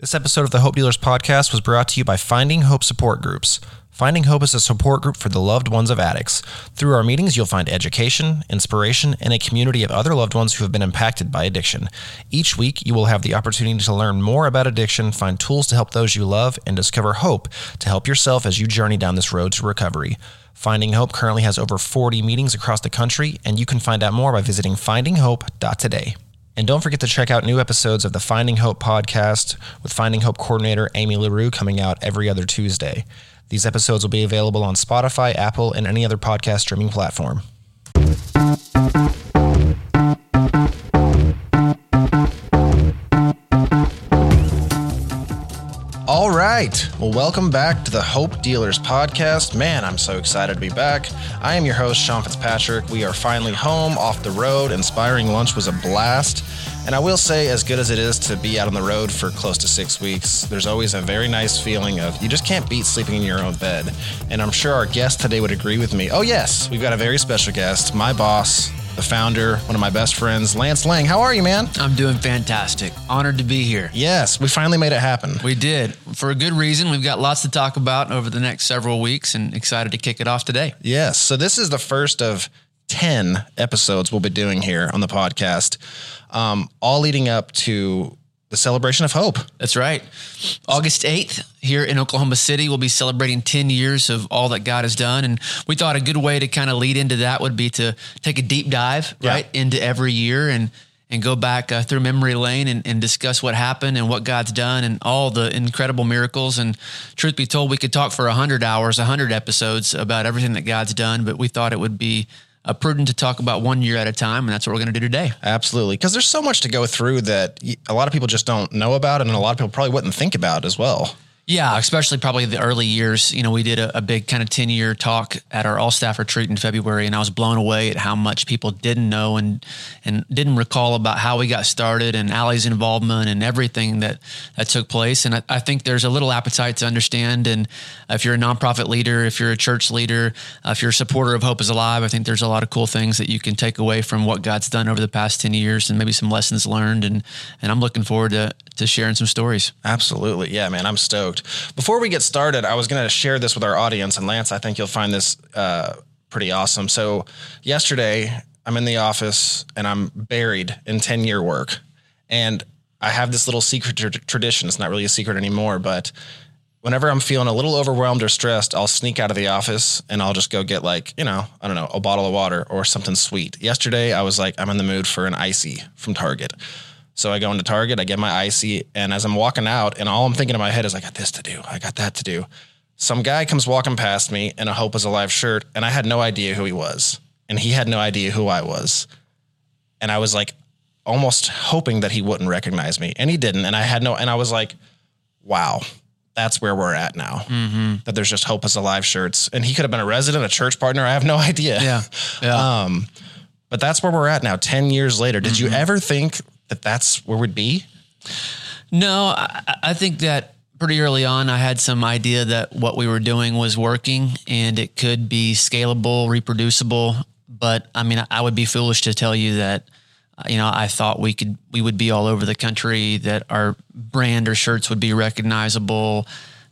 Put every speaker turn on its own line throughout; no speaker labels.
This episode of the Hope Dealers podcast was brought to you by Finding Hope Support Groups. Finding Hope is a support group for the loved ones of addicts. Through our meetings, you'll find education, inspiration, and a community of other loved ones who have been impacted by addiction. Each week, you will have the opportunity to learn more about addiction, find tools to help those you love, and discover hope to help yourself as you journey down this road to recovery. Finding Hope currently has over 40 meetings across the country, and you can find out more by visiting findinghope.today. And don't forget to check out new episodes of the Finding Hope podcast with Finding Hope coordinator Amy LaRue coming out every other Tuesday. These episodes will be available on Spotify, Apple, and any other podcast streaming platform. Right. Well, welcome back to the Hope Dealers podcast. Man, I'm so excited to be back. I am your host, Sean Fitzpatrick. We are finally home off the road. Inspiring lunch was a blast. And I will say, as good as it is to be out on the road for close to six weeks, there's always a very nice feeling of you just can't beat sleeping in your own bed. And I'm sure our guest today would agree with me. Oh, yes, we've got a very special guest, my boss, the founder, one of my best friends, Lance Lang. How are you, man?
I'm doing fantastic. Honored to be here.
Yes, we finally made it happen.
We did for a good reason. We've got lots to talk about over the next several weeks and excited to kick it off today.
Yes. So, this is the first of 10 episodes we'll be doing here on the podcast, um, all leading up to the celebration of hope.
That's right. August 8th here in Oklahoma City, we'll be celebrating 10 years of all that God has done. And we thought a good way to kind of lead into that would be to take a deep dive
Yeah.
right into every year and and go back uh, through memory lane and, and discuss what happened and what God's done and all the incredible miracles. And truth be told, we could talk for 100 hours, 100 episodes about everything that God's done, but we thought it would be uh, prudent to talk about one year at a time. And that's what we're going to do today.
Absolutely. Because there's so much to go through that a lot of people just don't know about, and a lot of people probably wouldn't think about as well.
Yeah, especially probably the early years. You know, we did a, a big kind of 10 year talk at our all staff retreat in February, and I was blown away at how much people didn't know and and didn't recall about how we got started and Allie's involvement and everything that that took place. And I, I think there's a little appetite to understand. And if you're a nonprofit leader, if you're a church leader, uh, if you're a supporter of Hope is Alive, I think there's a lot of cool things that you can take away from what God's done over the past 10 years and maybe some lessons learned. And and I'm looking forward to to sharing some stories.
Absolutely. Yeah, man, I'm stoked. Before we get started, I was going to share this with our audience, and Lance, I think you'll find this uh, pretty awesome. So, yesterday, I'm in the office and I'm buried in 10 year work. And I have this little secret tr- tradition. It's not really a secret anymore, but whenever I'm feeling a little overwhelmed or stressed, I'll sneak out of the office and I'll just go get like, you know, I don't know, a bottle of water or something sweet. Yesterday, I was like, I'm in the mood for an icy from Target. So I go into Target, I get my icy, and as I'm walking out, and all I'm thinking in my head is, I got this to do, I got that to do. Some guy comes walking past me in a Hope is Alive shirt, and I had no idea who he was. And he had no idea who I was. And I was like almost hoping that he wouldn't recognize me. And he didn't. And I had no, and I was like, wow, that's where we're at now. That there's just Hope is Alive shirts. And he could have been a resident, a church partner. I have no idea.
Yeah. Yeah.
Um, but that's where we're at now, 10 years later. Did you ever think that that's where we'd be?
No, I, I think that pretty early on, I had some idea that what we were doing was working and it could be scalable, reproducible. But I mean, I would be foolish to tell you that, uh, you know, I thought we could, we would be all over the country, that our brand or shirts would be recognizable,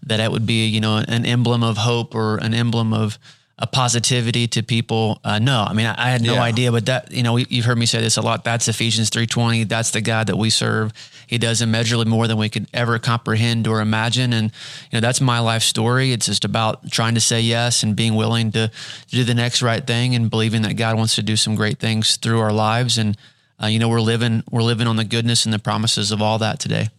that it would be, you know, an emblem of hope or an emblem of, a positivity to people. Uh, no, I mean, I, I had no
Yeah.
idea, but that, you know, we, you've heard me say this a lot. That's Ephesians 3.20. That's the God that we serve. He does immeasurably more than we could ever comprehend or imagine. And, you know, that's my life story. It's just about trying to say yes and being willing to, to do the next right thing and believing that God wants to do some great things through our lives. And, uh, you know, we're living, we're living on the goodness and the promises of all that today.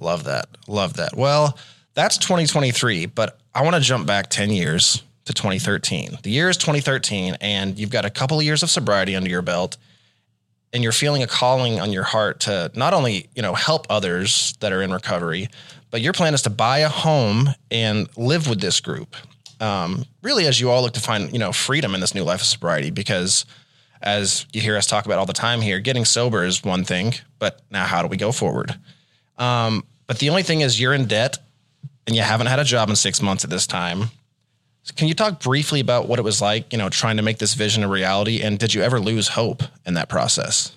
Love that. Love that. Well, that's 2023, but I want to jump back 10 years to 2013. The year is 2013, and you've got a couple of years of sobriety under your belt, and you're feeling a calling on your heart to not only, you know, help others that are in recovery, but your plan is to buy a home and live with this group. Um, really, as you all look to find, you know, freedom in this new life of sobriety, because as you hear us talk about all the time here, getting sober is one thing, but now how do we go forward? Um, but the only thing is you're in debt and you haven't had a job in six months at this time. Can you talk briefly about what it was like, you know, trying to make this vision a reality? And did you ever lose hope in that process?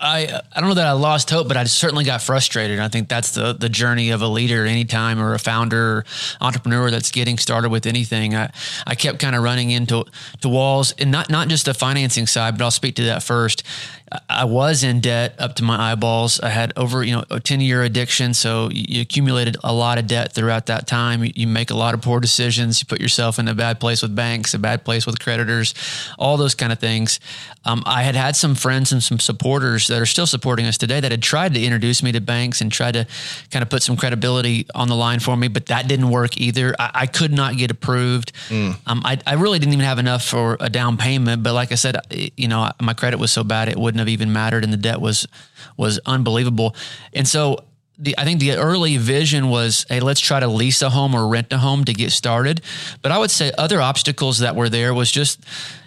I I don't know that I lost hope, but I certainly got frustrated. I think that's the the journey of a leader, anytime or a founder, entrepreneur that's getting started with anything. I I kept kind of running into to walls, and not not just the financing side, but I'll speak to that first. I was in debt up to my eyeballs. I had over, you know, a 10 year addiction. So you accumulated a lot of debt throughout that time. You make a lot of poor decisions. You put yourself in a bad place with banks, a bad place with creditors, all those kind of things. Um, I had had some friends and some supporters that are still supporting us today that had tried to introduce me to banks and tried to kind of put some credibility on the line for me, but that didn't work either. I, I could not get approved. Mm. Um, I, I really didn't even have enough for a down payment. But like I said, you know, my credit was so bad it wouldn't have even mattered, and the debt was was unbelievable. And so the, I think the early vision was, hey, let's try to lease a home or rent a home to get started. But I would say other obstacles that were there was just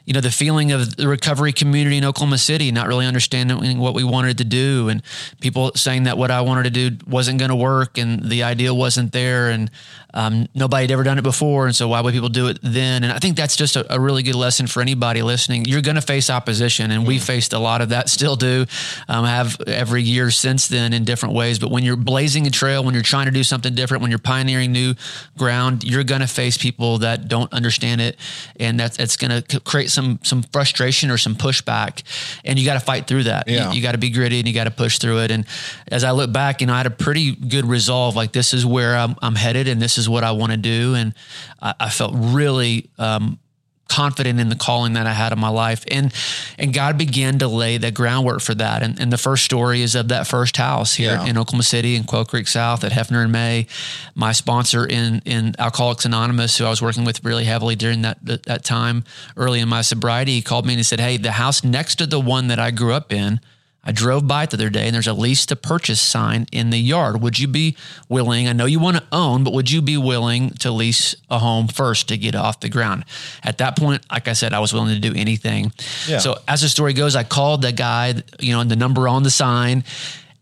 you know, the feeling of the recovery community in Oklahoma City, not really understanding what we wanted to do, and people saying that what I wanted to do wasn't going to work, and the idea wasn't there, and um, nobody had ever done it before, and so why would people do it then? And I think that's just a, a really good lesson for anybody listening. You're going to face opposition, and we faced a lot of that, still do, um, have every year since then in different ways. But when you're blazing a trail, when you're trying to do something different, when you're pioneering new ground, you're going to face people that don't understand it, and that's it's going to create some some frustration or some pushback, and you got to fight through that. Yeah. You, you got to be gritty and you got to push through it. And as I look back, you know, I had a pretty good resolve. Like this is where I'm, I'm headed, and this is what I want to do. And I, I felt really um, confident in the calling that I had in my life. And and God began to lay the groundwork for that. And, and the first story is of that first house here yeah. in Oklahoma City in Quail Creek South at Hefner and May. My sponsor in in Alcoholics Anonymous, who I was working with really heavily during that that time early in my sobriety, called me and he said, Hey, the house next to the one that I grew up in I drove by it the other day and there's a lease to purchase sign in the yard. Would you be willing? I know you want to own, but would you be willing to lease a home first to get off the ground? At that point, like I said, I was willing to do anything. Yeah. So as the story goes, I called the guy, you know, and the number on the sign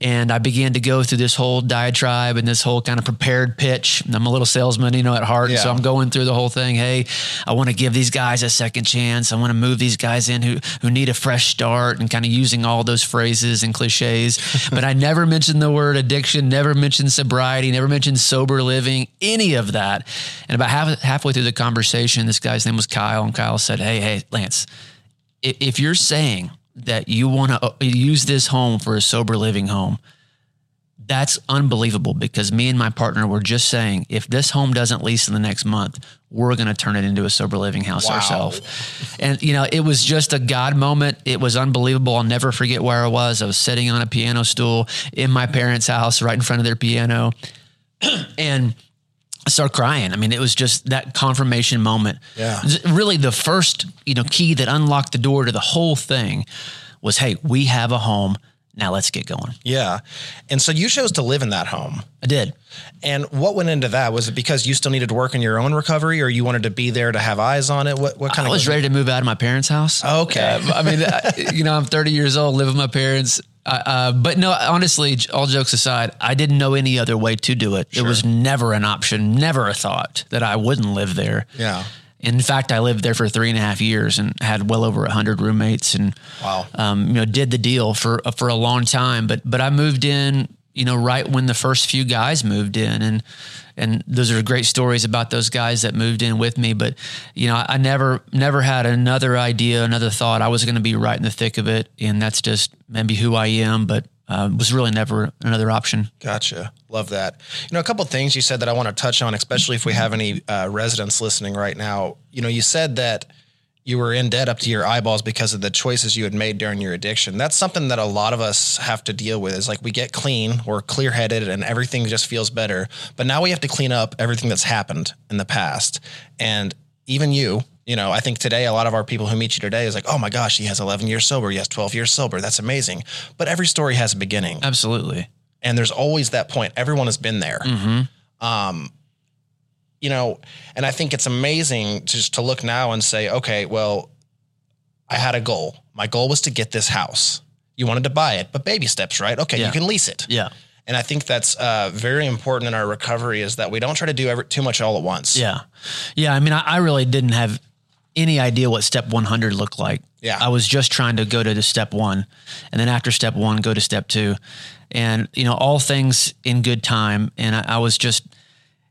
and I began to go through this whole diatribe and this whole kind of prepared pitch. I'm a little salesman, you know, at heart. Yeah. So I'm going through the whole thing. Hey, I want to give these guys a second chance. I want to move these guys in who, who need a fresh start and kind of using all those phrases and cliches. but I never mentioned the word addiction, never mentioned sobriety, never mentioned sober living, any of that. And about half, halfway through the conversation, this guy's name was Kyle. And Kyle said, Hey, hey, Lance, if you're saying that you want to uh, use this home for a sober living home. That's unbelievable because me and my partner were just saying if this home doesn't lease in the next month, we're going to turn it into a sober living house wow. ourselves. And, you know, it was just a God moment. It was unbelievable. I'll never forget where I was. I was sitting on a piano stool in my parents' house right in front of their piano. and I started crying. I mean, it was just that confirmation moment.
Yeah.
Really, the first you know key that unlocked the door to the whole thing was, hey, we have a home. Now let's get going.
Yeah. And so you chose to live in that home.
I did.
And what went into that? Was it because you still needed to work in your own recovery or you wanted to be there to have eyes on it? What, what kind
I
of
was ready to move out of my parents' house.
Okay.
Uh, I mean, you know, I'm 30 years old, live with my parents. Uh, uh, but no, honestly, all jokes aside, I didn't know any other way to do it. Sure. It was never an option, never a thought that I wouldn't live there.
Yeah.
In fact, I lived there for three and a half years and had well over a hundred roommates, and
wow,
um, you know, did the deal for for a long time. But but I moved in, you know, right when the first few guys moved in, and and those are great stories about those guys that moved in with me. But you know, I never never had another idea, another thought. I was going to be right in the thick of it, and that's just maybe who I am. But uh, was really never another option.
Gotcha. Love that. You know, a couple things you said that I want to touch on, especially if we have any uh, residents listening right now. You know, you said that you were in debt up to your eyeballs because of the choices you had made during your addiction. That's something that a lot of us have to deal with is like we get clean, we're clear headed, and everything just feels better. But now we have to clean up everything that's happened in the past. And even you, you know, I think today a lot of our people who meet you today is like, oh my gosh, he has 11 years sober, he has 12 years sober. That's amazing. But every story has a beginning.
Absolutely.
And there's always that point. Everyone has been there.
Mm-hmm.
Um, you know, and I think it's amazing just to look now and say, okay, well, I had a goal. My goal was to get this house. You wanted to buy it, but baby steps, right? Okay, yeah. you can lease it.
Yeah.
And I think that's uh, very important in our recovery is that we don't try to do every, too much all at once.
Yeah. Yeah. I mean, I, I really didn't have any idea what step 100 looked like.
Yeah.
I was just trying to go to the step one. And then after step one, go to step two. And, you know, all things in good time. And I, I was just,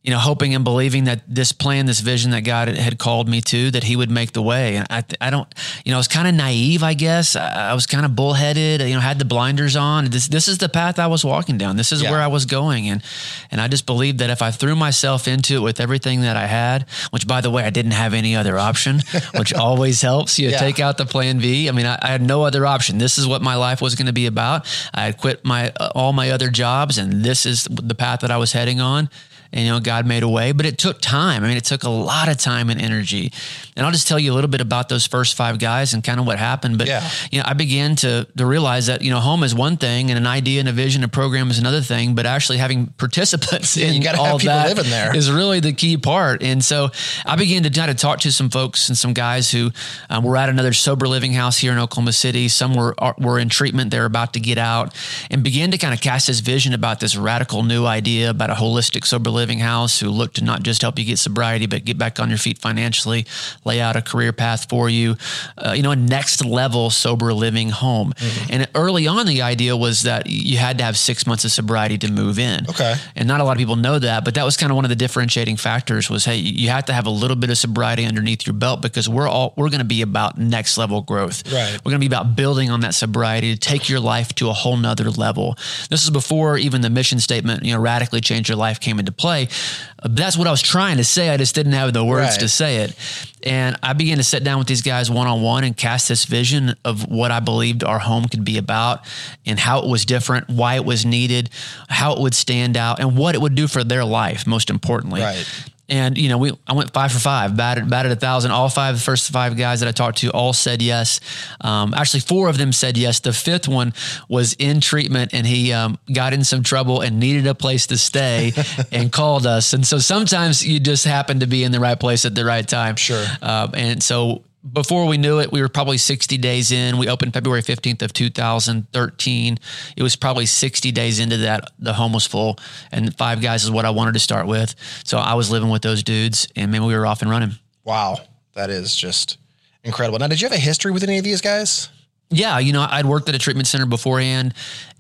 you know, hoping and believing that this plan, this vision that God had called me to, that He would make the way. And I, I don't, you know, I was kind of naive, I guess. I, I was kind of bullheaded. You know, had the blinders on. This, this is the path I was walking down. This is
Yeah.
where I was going, and and I just believed that if I threw myself into it with everything that I had, which by the way, I didn't have any other option, which always helps. You
Yeah.
take out the plan B. I mean, I, I had no other option. This is what my life was going to be about. I had quit my all my other jobs, and this is the path that I was heading on. And you know, God made a way, but it took time. I mean, it took a lot of time and energy. And I'll just tell you a little bit about those first five guys and kind of what happened. But
Yeah.
you know, I began to to realize that you know, home is one thing, and an idea and a vision, a program is another thing. But actually having participants
Yeah,
in
you gotta have
all
people
that
living there.
is really the key part. And so I began to try to talk to some folks and some guys who um, were at another sober living house here in Oklahoma City. Some were are- were in treatment; they're about to get out, and began to kind of cast this vision about this radical new idea about a holistic sober living house who looked to not just help you get sobriety, but get back on your feet financially, lay out a career path for you, uh, you know, a next level sober living home.
Mm-hmm.
And early on, the idea was that you had to have six months of sobriety to move in.
Okay.
And not a lot of people know that, but that was kind of one of the differentiating factors was, hey, you have to have a little bit of sobriety underneath your belt because we're all, we're going to be about next level growth.
Right.
We're going to be about building on that sobriety to take your life to a whole nother level. This is before even the mission statement, you know, radically change your life came into play. Uh, That's what I was trying to say. I just didn't have the words
Right.
to say it. And I began to sit down with these guys one on one and cast this vision of what I believed our home could be about and how it was different, why it was needed, how it would stand out, and what it would do for their life, most importantly.
Right.
And you know, we I went five for five, batted batted a thousand. All five, the first five guys that I talked to, all said yes. Um, actually, four of them said yes. The fifth one was in treatment, and he um, got in some trouble and needed a place to stay, and called us. And so sometimes you just happen to be in the right place at the right time.
Sure.
Um, and so before we knew it, we were probably 60 days in. We opened February 15th of 2013. It was probably 60 days into that. The home was full and five guys is what I wanted to start with. So I was living with those dudes and man, we were off and running.
Wow. That is just incredible. Now, did you have a history with any of these guys?
Yeah, you know, I'd worked at a treatment center beforehand,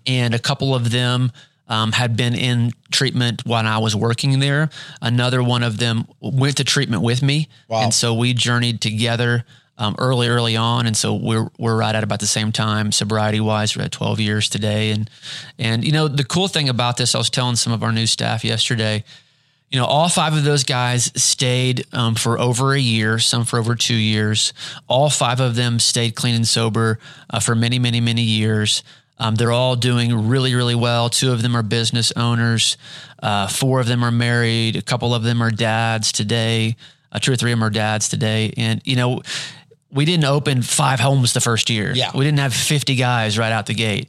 and a couple of them um, had been in treatment while I was working there. Another one of them went to treatment with me,
Wow.
and so we journeyed together um, early, early on. And so we're we're right at about the same time, sobriety wise. We're at twelve years today, and and you know the cool thing about this, I was telling some of our new staff yesterday you know, all five of those guys stayed um, for over a year, some for over two years. All five of them stayed clean and sober uh, for many, many, many years. Um, they're all doing really, really well. Two of them are business owners. Uh, four of them are married. A couple of them are dads today. Uh, two or three of them are dads today. And, you know, we didn't open five homes the first year.
Yeah.
We didn't have 50 guys right out the gate.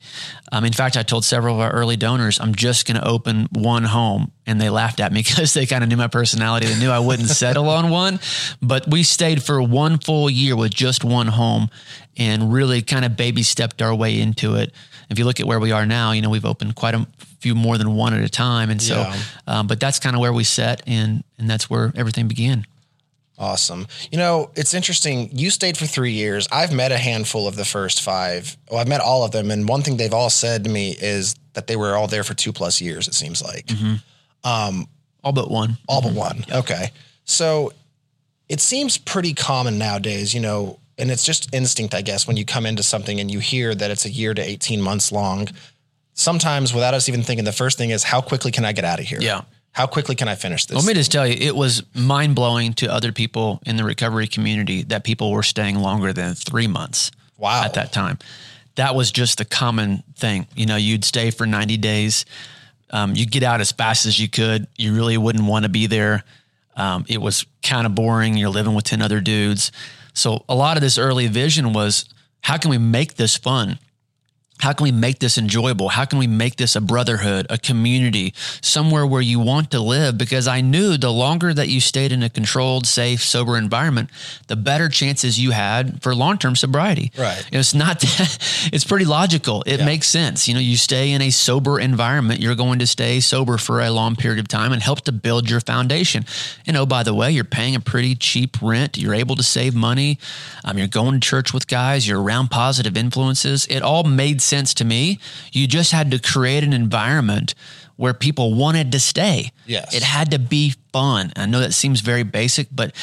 Um, in fact, I told several of our early donors, I'm just going to open one home. And they laughed at me because they kind of knew my personality. They knew I wouldn't settle on one. But we stayed for one full year with just one home and really kind of baby stepped our way into it. If you look at where we are now, you know, we've opened quite a few more than one at a time. And so,
Yeah.
um, but that's kind of where we set and, and that's where everything began.
Awesome. You know, it's interesting. You stayed for three years. I've met a handful of the first five. Well, I've met all of them. And one thing they've all said to me is that they were all there for two plus years, it seems like. Mm-hmm.
Um, all but one.
All but mm-hmm. one. Okay. So it seems pretty common nowadays, you know, and it's just instinct, I guess, when you come into something and you hear that it's a year to 18 months long. Sometimes without us even thinking, the first thing is how quickly can I get out of here?
Yeah.
How quickly can I finish this?
Let me just tell you, it was mind blowing to other people in the recovery community that people were staying longer than three months.
Wow.
At that time, that was just the common thing. You know, you'd stay for ninety days. Um, you get out as fast as you could. You really wouldn't want to be there. Um, it was kind of boring. You're living with ten other dudes. So a lot of this early vision was, how can we make this fun? How can we make this enjoyable? How can we make this a brotherhood, a community, somewhere where you want to live? Because I knew the longer that you stayed in a controlled, safe, sober environment, the better chances you had for long term sobriety.
Right.
It's not, it's pretty logical. It yeah. makes sense. You know, you stay in a sober environment, you're going to stay sober for a long period of time and help to build your foundation. And oh, by the way, you're paying a pretty cheap rent. You're able to save money. Um, you're going to church with guys. You're around positive influences. It all made sense to me. You just had to create an environment where people wanted to stay.
Yes.
It had to be fun. I know that seems very basic, but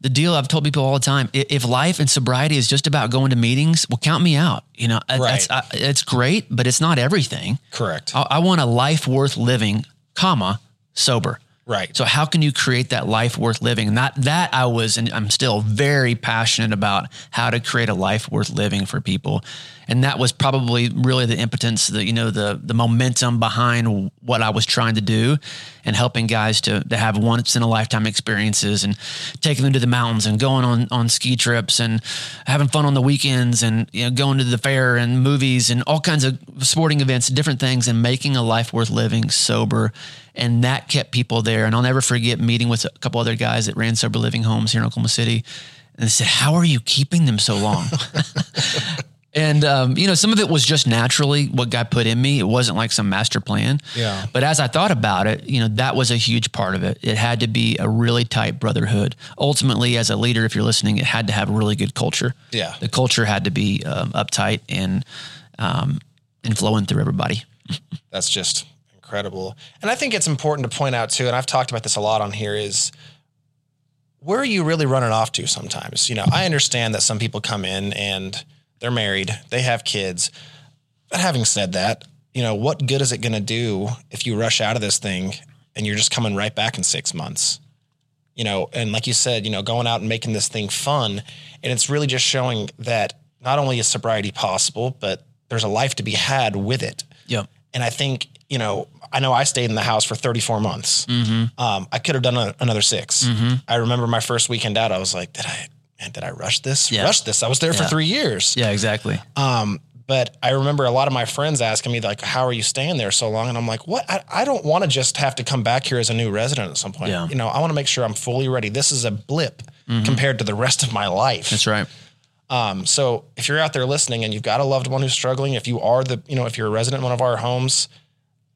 the deal I've told people all the time, if life and sobriety is just about going to meetings, well, count me out. You know, right. that's, I, it's great, but it's not everything.
Correct.
I, I want a life worth living, comma, sober.
Right.
So how can you create that life worth living? And that that I was and I'm still very passionate about how to create a life worth living for people. And that was probably really the impotence, the you know, the the momentum behind what I was trying to do and helping guys to to have once in a lifetime experiences and taking them to the mountains and going on on ski trips and having fun on the weekends and you know going to the fair and movies and all kinds of sporting events, different things and making a life worth living sober and that kept people there. And I'll never forget meeting with a couple other guys that ran sober living homes here in Oklahoma City. And they said, How are you keeping them so long? and, um, you know, some of it was just naturally what God put in me. It wasn't like some master plan.
Yeah.
But as I thought about it, you know, that was a huge part of it. It had to be a really tight brotherhood. Ultimately, as a leader, if you're listening, it had to have a really good culture.
Yeah.
The culture had to be um, uptight and, um, and flowing through everybody.
That's just incredible. And I think it's important to point out too, and I've talked about this a lot on here, is where are you really running off to sometimes? You know, I understand that some people come in and they're married, they have kids. But having said that, you know, what good is it going to do if you rush out of this thing and you're just coming right back in six months? You know, and like you said, you know, going out and making this thing fun. And it's really just showing that not only is sobriety possible, but there's a life to be had with it.
Yeah.
And I think, you know, I know I stayed in the house for 34 months.
Mm-hmm.
Um, I could have done a, another 6
mm-hmm.
I remember my first weekend out. I was like, did I, man, did I rush this?
Yeah.
Rush this. I was there yeah. for three years.
Yeah, exactly.
Um, but I remember a lot of my friends asking me like, how are you staying there so long? And I'm like, what? I, I don't want to just have to come back here as a new resident at some point.
Yeah.
You know, I want to make sure I'm fully ready. This is a blip mm-hmm. compared to the rest of my life.
That's right.
Um, so if you're out there listening and you've got a loved one who's struggling, if you are the, you know, if you're a resident in one of our homes,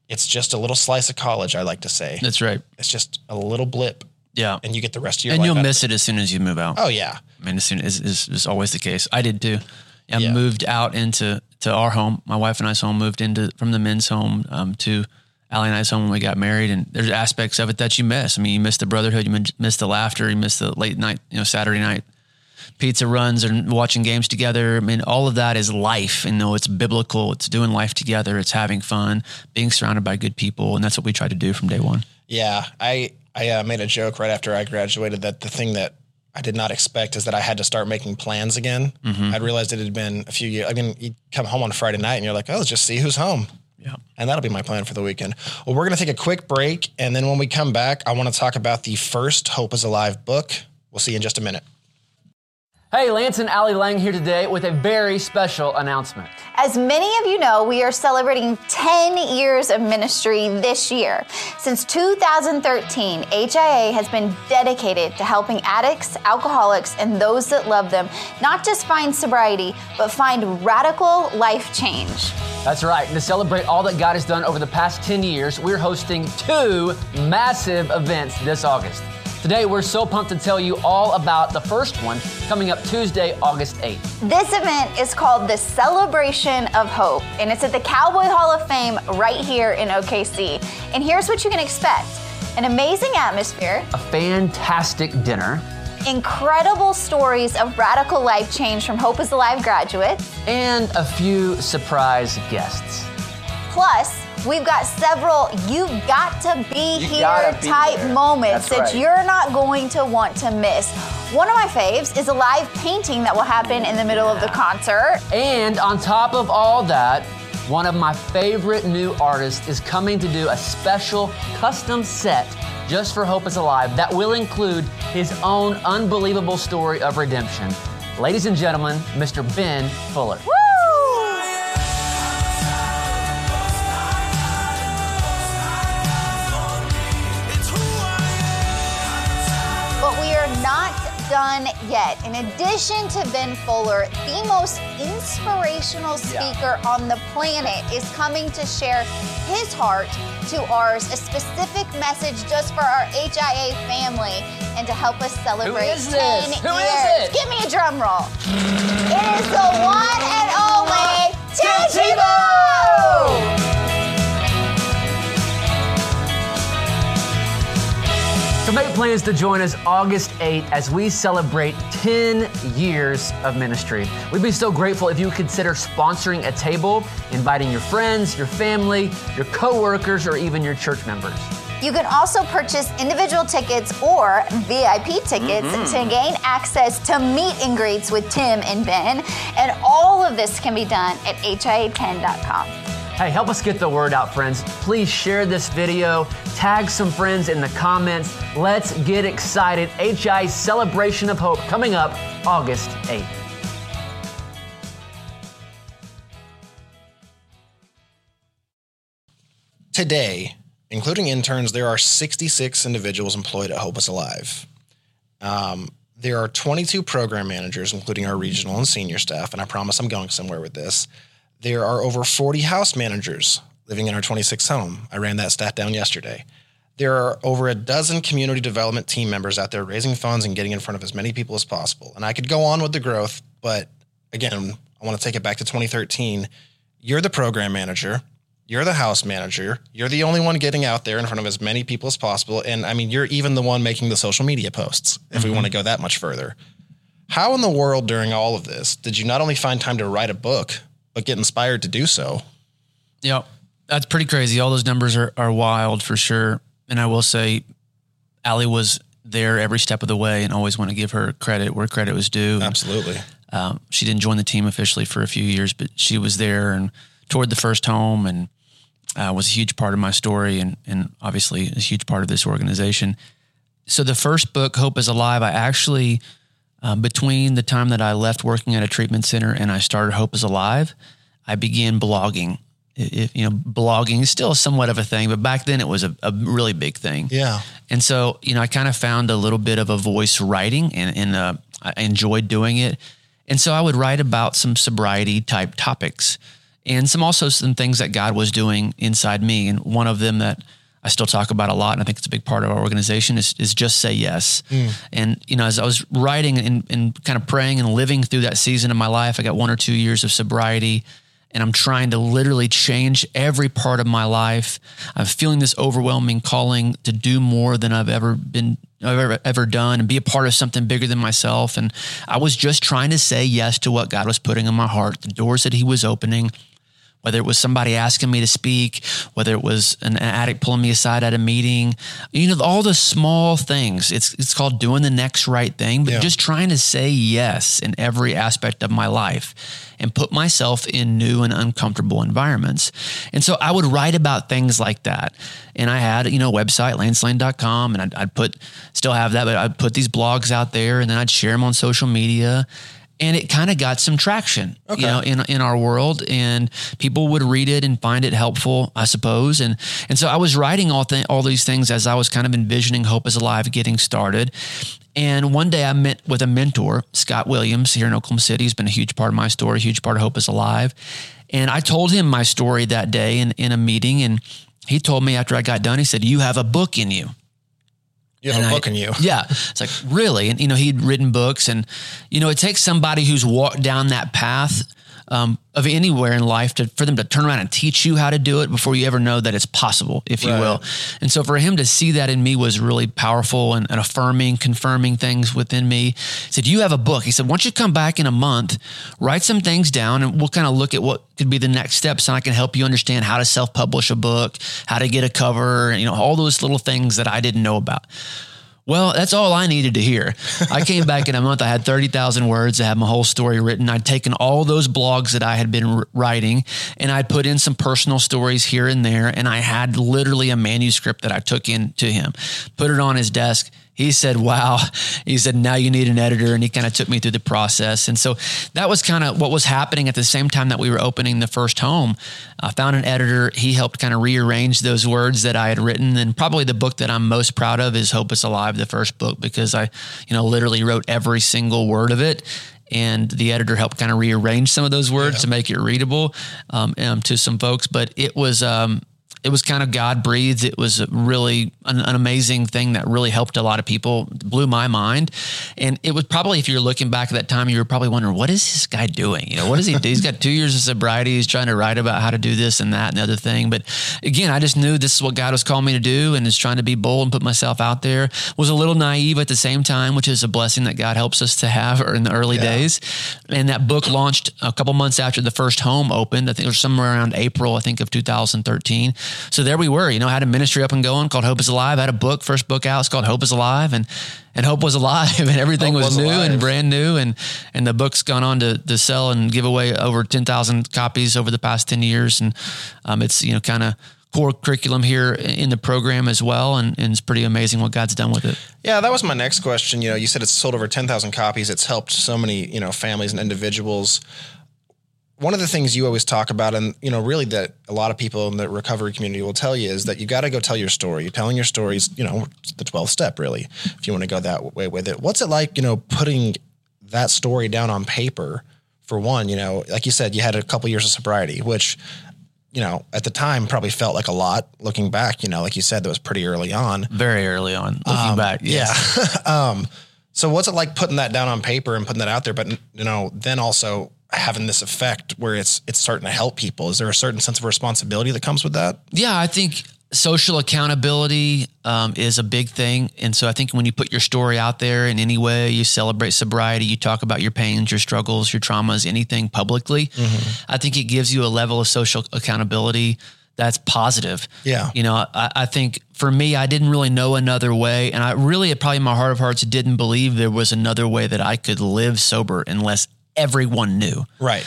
it's just a little slice of college, I like to say.
That's right.
It's just a little blip.
Yeah.
And you get the rest of your
and you'll miss it as soon as you move out.
Oh yeah.
I mean, as soon as is, is always the case. I did too. I yeah. moved out into to our home. My wife and I's home moved into from the men's home um, to Allie and I's home when we got married. And there's aspects of it that you miss. I mean, you miss the brotherhood, you miss the laughter, you miss the late night, you know, Saturday night pizza runs and watching games together. I mean, all of that is life. You know, it's biblical. It's doing life together. It's having fun, being surrounded by good people, and that's what we try to do from day one.
Yeah, I I uh, made a joke right after I graduated that the thing that I did not expect is that I had to start making plans again.
Mm-hmm.
I'd realized it had been a few years. I mean, you come home on Friday night and you're like, oh, let's just see who's home.
Yeah.
And that'll be my plan for the weekend. Well, we're going to take a quick break. And then when we come back, I want to talk about the first Hope is Alive book. We'll see you in just a minute.
Hey, Lance and Allie Lang here today with a very special announcement.
As many of you know, we are celebrating 10 years of ministry this year. Since 2013, HIA has been dedicated to helping addicts, alcoholics, and those that love them not just find sobriety, but find radical life change.
That's right. And to celebrate all that God has done over the past 10 years, we're hosting two massive events this August. Today, we're so pumped to tell you all about the first one coming up Tuesday, August 8th.
This event is called the Celebration of Hope, and it's at the Cowboy Hall of Fame right here in OKC. And here's what you can expect an amazing atmosphere,
a fantastic dinner,
incredible stories of radical life change from Hope is Alive graduates,
and a few surprise guests.
Plus, We've got several you've got to be you here be type there. moments That's that right. you're not going to want to miss. One of my faves is a live painting that will happen in the middle of the concert.
And on top of all that, one of my favorite new artists is coming to do a special custom set just for Hope is Alive that will include his own unbelievable story of redemption. Ladies and gentlemen, Mr. Ben Fuller.
Woo! Done yet. In addition to Ben Fuller, the most inspirational speaker on the planet is coming to share his heart to ours, a specific message just for our HIA family and to help us celebrate
is
10
this? Who is
years.
it?
Give me a drum roll. It is the one and only Tim
So make plans to join us August 8th as we celebrate 10 years of ministry. We'd be so grateful if you would consider sponsoring a table, inviting your friends, your family, your coworkers, or even your church members.
You can also purchase individual tickets or VIP tickets mm-hmm. to gain access to meet and greets with Tim and Ben. And all of this can be done at HIA10.com.
Hey, help us get the word out, friends. Please share this video, tag some friends in the comments. Let's get excited. HI Celebration of Hope coming up August 8th.
Today, including interns, there are 66 individuals employed at Hope is Alive. Um, there are 22 program managers, including our regional and senior staff, and I promise I'm going somewhere with this. There are over 40 house managers living in our 26th home. I ran that stat down yesterday. There are over a dozen community development team members out there raising funds and getting in front of as many people as possible. And I could go on with the growth, but again, I want to take it back to 2013. You're the program manager. You're the house manager. You're the only one getting out there in front of as many people as possible. And I mean, you're even the one making the social media posts, if we mm-hmm. want to go that much further. How in the world during all of this did you not only find time to write a book, but get inspired to do so?
Yep. That's pretty crazy. All those numbers are, are wild for sure. And I will say, Allie was there every step of the way and always want to give her credit where credit was due.
Absolutely.
Um, she didn't join the team officially for a few years, but she was there and toured the first home and uh, was a huge part of my story and, and obviously a huge part of this organization. So the first book, Hope is Alive, I actually, um, between the time that I left working at a treatment center and I started Hope is Alive, I began blogging. If, you know, blogging is still somewhat of a thing, but back then it was a, a really big thing.
Yeah.
And so, you know, I kind of found a little bit of a voice writing and, and uh, I enjoyed doing it. And so I would write about some sobriety type topics and some also some things that God was doing inside me. And one of them that I still talk about a lot, and I think it's a big part of our organization is, is just say yes. Mm. And, you know, as I was writing and, and kind of praying and living through that season of my life, I got one or two years of sobriety and I'm trying to literally change every part of my life. I'm feeling this overwhelming calling to do more than I've ever been I've ever, ever done and be a part of something bigger than myself. And I was just trying to say yes to what God was putting in my heart, the doors that He was opening. Whether it was somebody asking me to speak, whether it was an addict pulling me aside at a meeting, you know, all the small things. It's it's called doing the next right thing, but
Yeah.
just trying to say yes in every aspect of my life and put myself in new and uncomfortable environments. And so I would write about things like that. And I had, you know, a website, lancelang.com, and I'd, I'd put, still have that, but I'd put these blogs out there and then I'd share them on social media. And it kind of got some traction, you know, in, in our world and people would read it and find it helpful, I suppose. And, and so I was writing all, th- all these things as I was kind of envisioning Hope is Alive getting started. And one day I met with a mentor, Scott Williams, here in Oklahoma City. He's been a huge part of my story, a huge part of Hope is Alive. And I told him my story that day in, in a meeting. And he told me after I got done, he said, You have a book in you.
You have
And
a
I-
in you.
Yeah. It's like, really? And, you know, he'd written books and, you know, it takes somebody who's walked down that path um, of anywhere in life to, for them to turn around and teach you how to do it before you ever know that it's possible, if you will. And so for him to see that in me was really powerful and, and affirming, confirming things within me. He said, you have a book. He said, once you come back in a month, write some things down and we'll kind of look at what could be the next steps. And I can help you understand how to self-publish a book, how to get a cover, you know, all those little things that I didn't know about. Well, that's all I needed to hear. I came back in a month. I had 30,000 words. I had my whole story written. I'd taken all those blogs that I had been writing and I'd put in some personal stories here and there. And I had literally a manuscript that I took in to him, put it on his desk. He said, Wow. He said, Now you need an editor. And he kind of took me through the process. And so that was kind of what was happening at the same time that we were opening the first home. I found an editor. He helped kind of rearrange those words that I had written. And probably the book that I'm most proud of is Hope is Alive, the first book, because I, you know, literally wrote every single word of it and the editor helped kind of rearrange some of those words yeah. to make it readable um, um, to some folks. But it was um, it was kind of God breathed. It was really an, an, amazing thing that really helped a lot of people, blew my mind. And it was probably, if you're looking back at that time, you were probably wondering, what is this guy doing? You know, what does he do? He's got two years of sobriety. He's trying to write about how to do this and that and the other thing. But again, I just knew this is what God was calling me to do and is trying to be bold and put myself out there. Was a little naive at the same time, which is a blessing that God helps us to have in the early yeah. days. And that book launched a couple months after the first home opened. I think it was somewhere around April, I think, of 2013. So there we were, you know, had a ministry up and going called Hope is Alive. I had a book, first book out. It's called Hope is Alive, and and Hope was alive, and everything was, was, new alive. and brand new, and and the book's gone on to to sell and give away over ten thousand copies over the past ten years, and um, it's you know kind of core curriculum here in the program as well, and, and, it's pretty amazing what God's done with it.
Yeah, that was my next question. You know, you said it's sold over ten thousand copies. It's helped so many you know families and individuals one of the things you always talk about, and you know, really that a lot of people in the recovery community will tell you is that you got to go tell your story. Telling your stories, you know, the 12th step, really, if you want to go that way with it. What's it like, you know, putting that story down on paper? For one, you know, like you said, you had a couple years of sobriety, which, you know, at the time probably felt like a lot. Looking back, you know, like you said, that was pretty early on.
Very early on. Looking
um,
back,
yes. yeah. um, so what's it like putting that down on paper and putting that out there? But you know, then also having this effect where it's it's starting to help people? Is there a certain sense of responsibility that comes with that?
Yeah, I think social accountability um, is a big thing, and so I think when you put your story out there in any way, you celebrate sobriety, you talk about your pains, your struggles, your traumas, anything publicly. Mm-hmm. I think it gives you a level of social accountability that's positive.
Yeah.
You know, I, I, think for me, I didn't really know another way. And I really, probably in my heart of hearts, didn't believe there was another way that I could live sober unless everyone knew.
Right.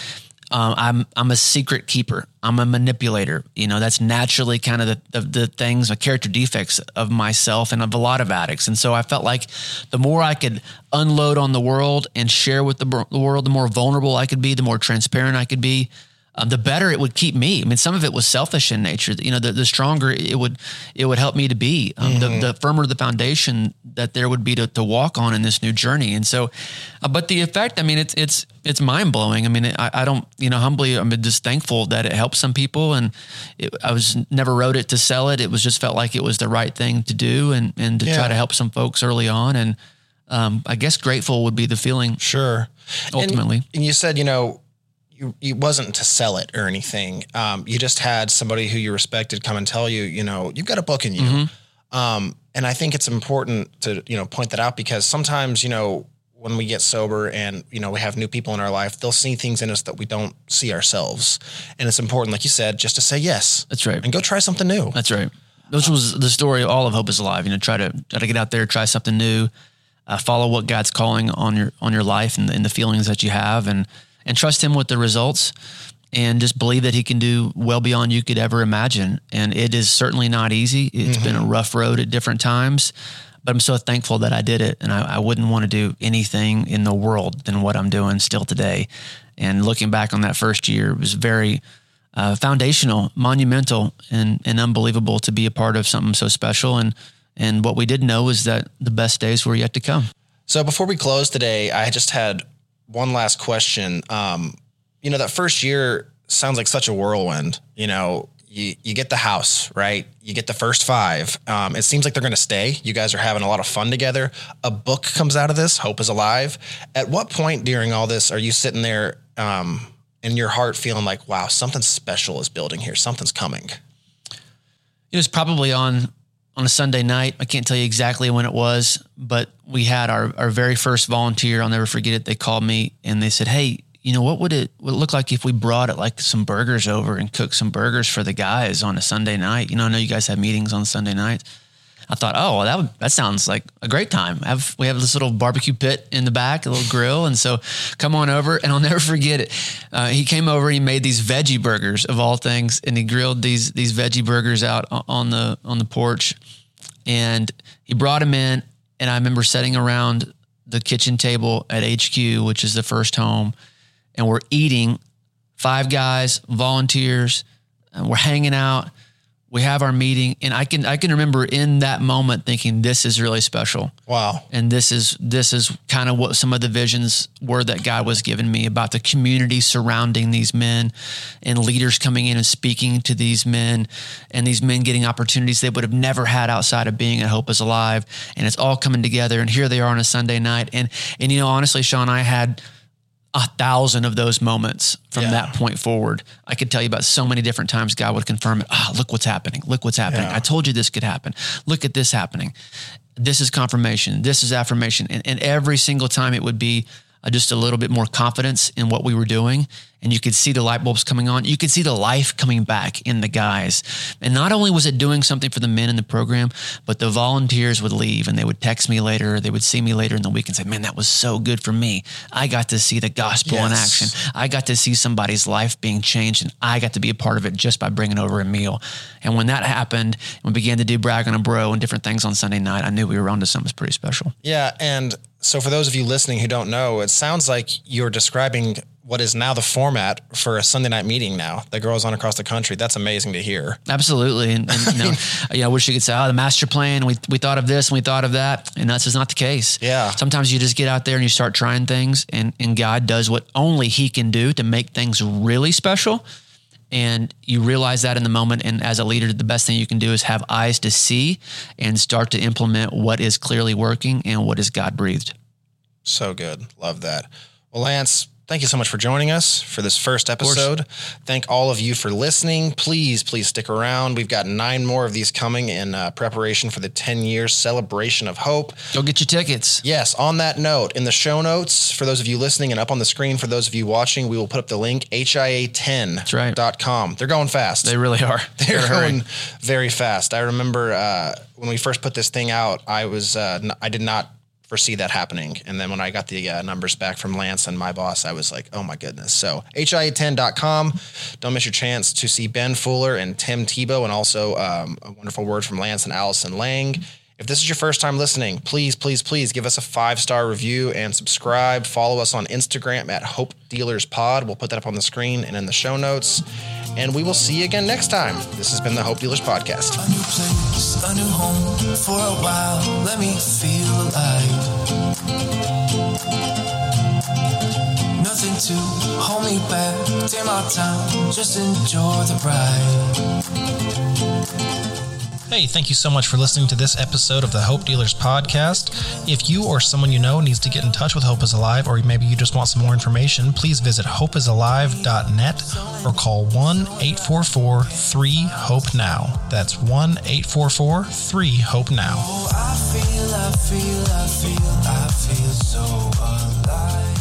Um, I'm I'm a secret keeper. I'm a manipulator. You know, that's naturally kind of the, the, the things, the character defects of myself and of a lot of addicts. And so I felt like the more I could unload on the world and share with the, the world, the more vulnerable I could be, the more transparent I could be, um, the better it would keep me. I mean, some of it was selfish in nature. You know, the, the stronger it would it would help me to be. Um, mm-hmm. the, the, firmer the foundation that there would be to, to walk on in this new journey. And so, uh, but the effect, I mean, it's it's it's mind blowing. I mean, I, I don't, you know, humbly, I'm just thankful that it helped some people. And it, I was never wrote it to sell it. It was just felt like it was the right thing to do and and to yeah. try to help some folks early on. And um, I guess grateful would be the feeling.
Sure.
Ultimately,
and, and you said, you know you, it wasn't to sell it or anything. Um, you just had somebody who you respected come and tell you, you know, you've got a book in you. Mm-hmm. Um, and I think it's important to, you know, point that out because sometimes, you know, when we get sober and, you know, we have new people in our life, they'll see things in us that we don't see ourselves. And it's important, like you said, just to say yes.
That's right.
And go try something new.
That's right. This was the story of all of Hope is Alive. You know, try to try to get out there, try something new, uh, follow what God's calling on your on your life and, and the feelings that you have, and and trust him with the results and just believe that he can do well beyond you could ever imagine. And it is certainly not easy. It's mm-hmm. been a mm-hmm. rough road at different times, but I'm so thankful that I did it. And I, I, wouldn't want to do anything in the world than what I'm doing still today. And looking back on that first year, it was very uh, foundational, monumental, and, and unbelievable to be a part of something so special. And, and what we did know is that the best days were yet to come.
So before we close today, I just had one last question. Um, you know, that first year sounds like such a whirlwind. You know, you, you get the house, right? You get the first five. Um, it seems like they're going to stay. You guys are having a lot of fun together. A book comes out of this, Hope is Alive. At what point during all this are you sitting there um, in your heart feeling like, wow, something special is building here? Something's coming?
It was probably on on a Sunday night. I can't tell you exactly when it was, but we had our, our very first volunteer. I'll never forget it. They called me and they said, Hey, you know, what would it, would it look like if we brought it like some burgers over and cooked some burgers for the guys on a Sunday night? You know, I know you guys have meetings on Sunday nights. I thought, oh, well, that would, that sounds like a great time. Have we have this little barbecue pit in the back, a little grill, and so come on over. And I'll never forget it. Uh, he came over, he made these veggie burgers of all things, and he grilled these these veggie burgers out on the on the porch, and he brought them in, And I remember sitting around the kitchen table at HQ, which is the first home, and we're eating five guys, volunteers, and we're hanging out. We have our meeting, and I can I can remember in that moment thinking this is really special.
Wow.
And this is this is kind of what some of the visions were that God was giving me about the community surrounding these men and leaders coming in and speaking to these men and these men getting opportunities they would have never had outside of being at Hope is Alive. And it's all coming together. And here they are on a Sunday night. And and you know, honestly, Sean, I had a thousand of those moments from
Yeah.
that point forward. I could tell you about so many different times God would confirm it. Ah, look what's happening. Look what's happening.
Yeah.
I told you this could happen. Look at this happening. This is confirmation. This is affirmation. And, and every single time it would be uh, just a little bit more confidence in what we were doing. And you could see the light bulbs coming on. You could see the life coming back in the guys. And not only was it doing something for the men in the program, but the volunteers would leave and they would text me later. They would see me later in the week and say, Man, that was so good for me. I got to see the gospel in action. I got to see somebody's life being changed and I got to be a part of it just by bringing over a meal. And when that happened, we began to do brag on a bro and different things on Sunday night, I knew we were onto something pretty special.
Yeah. And so, for those of you listening who don't know, it sounds like you're describing what is now the format for a Sunday night meeting now that goes on across the country. That's amazing to hear.
Absolutely. And, and you know, yeah, I wish you could say, oh, the master plan, we, we thought of this and we thought of that. And that's just not the case.
Yeah.
Sometimes you just get out there and you start trying things and, and God does what only he can do to make things really special. And you realize that in the moment. And as a leader, the best thing you can do is have eyes to see and start to implement what is clearly working and what is God breathed.
So good. Love that. Well, Lance, thank you so much for joining us for this first episode. Thank all of you for listening. Please, please stick around. We've got nine more of these coming in uh, preparation for the 10 year celebration of hope.
Go get your tickets.
Yes, on that note, in the show notes, for those of you listening and up on the screen, for those of you watching, we will put up the link, hia10.com.
right.
Com. They're going fast.
They really are.
They're
hurry.
going very fast. I remember uh, when we first put this thing out, I was uh, n- I did not foresee that happening, and then when I got the uh, numbers back from Lance and my boss, I was like, oh my goodness. So hia10.com. Don't miss your chance to see Ben Fuller and Tim Tebow, and also um, a wonderful word from Lance and Allison Lang. If this is your first time listening, please, please, please give us a five star review and subscribe. Follow us on Instagram at Hope Dealers Pod. We'll put that up on the screen and in the show notes. And we will see you again next time. This has been the Hope Dealers Podcast.
A new place, a new home for a while. Let me feel alive. Nothing to hold me back. Take my time, just enjoy the ride.
Hey, thank you so much for listening to this episode of the Hope Dealers Podcast. If you or someone you know needs to get in touch with Hope is Alive, or maybe you just want some more information, please visit hopeisalive.net or call 1 844 3 HOPE NOW. That's 1 844 3 HOPE NOW.
Oh, I feel, I feel, I feel, I feel so alive.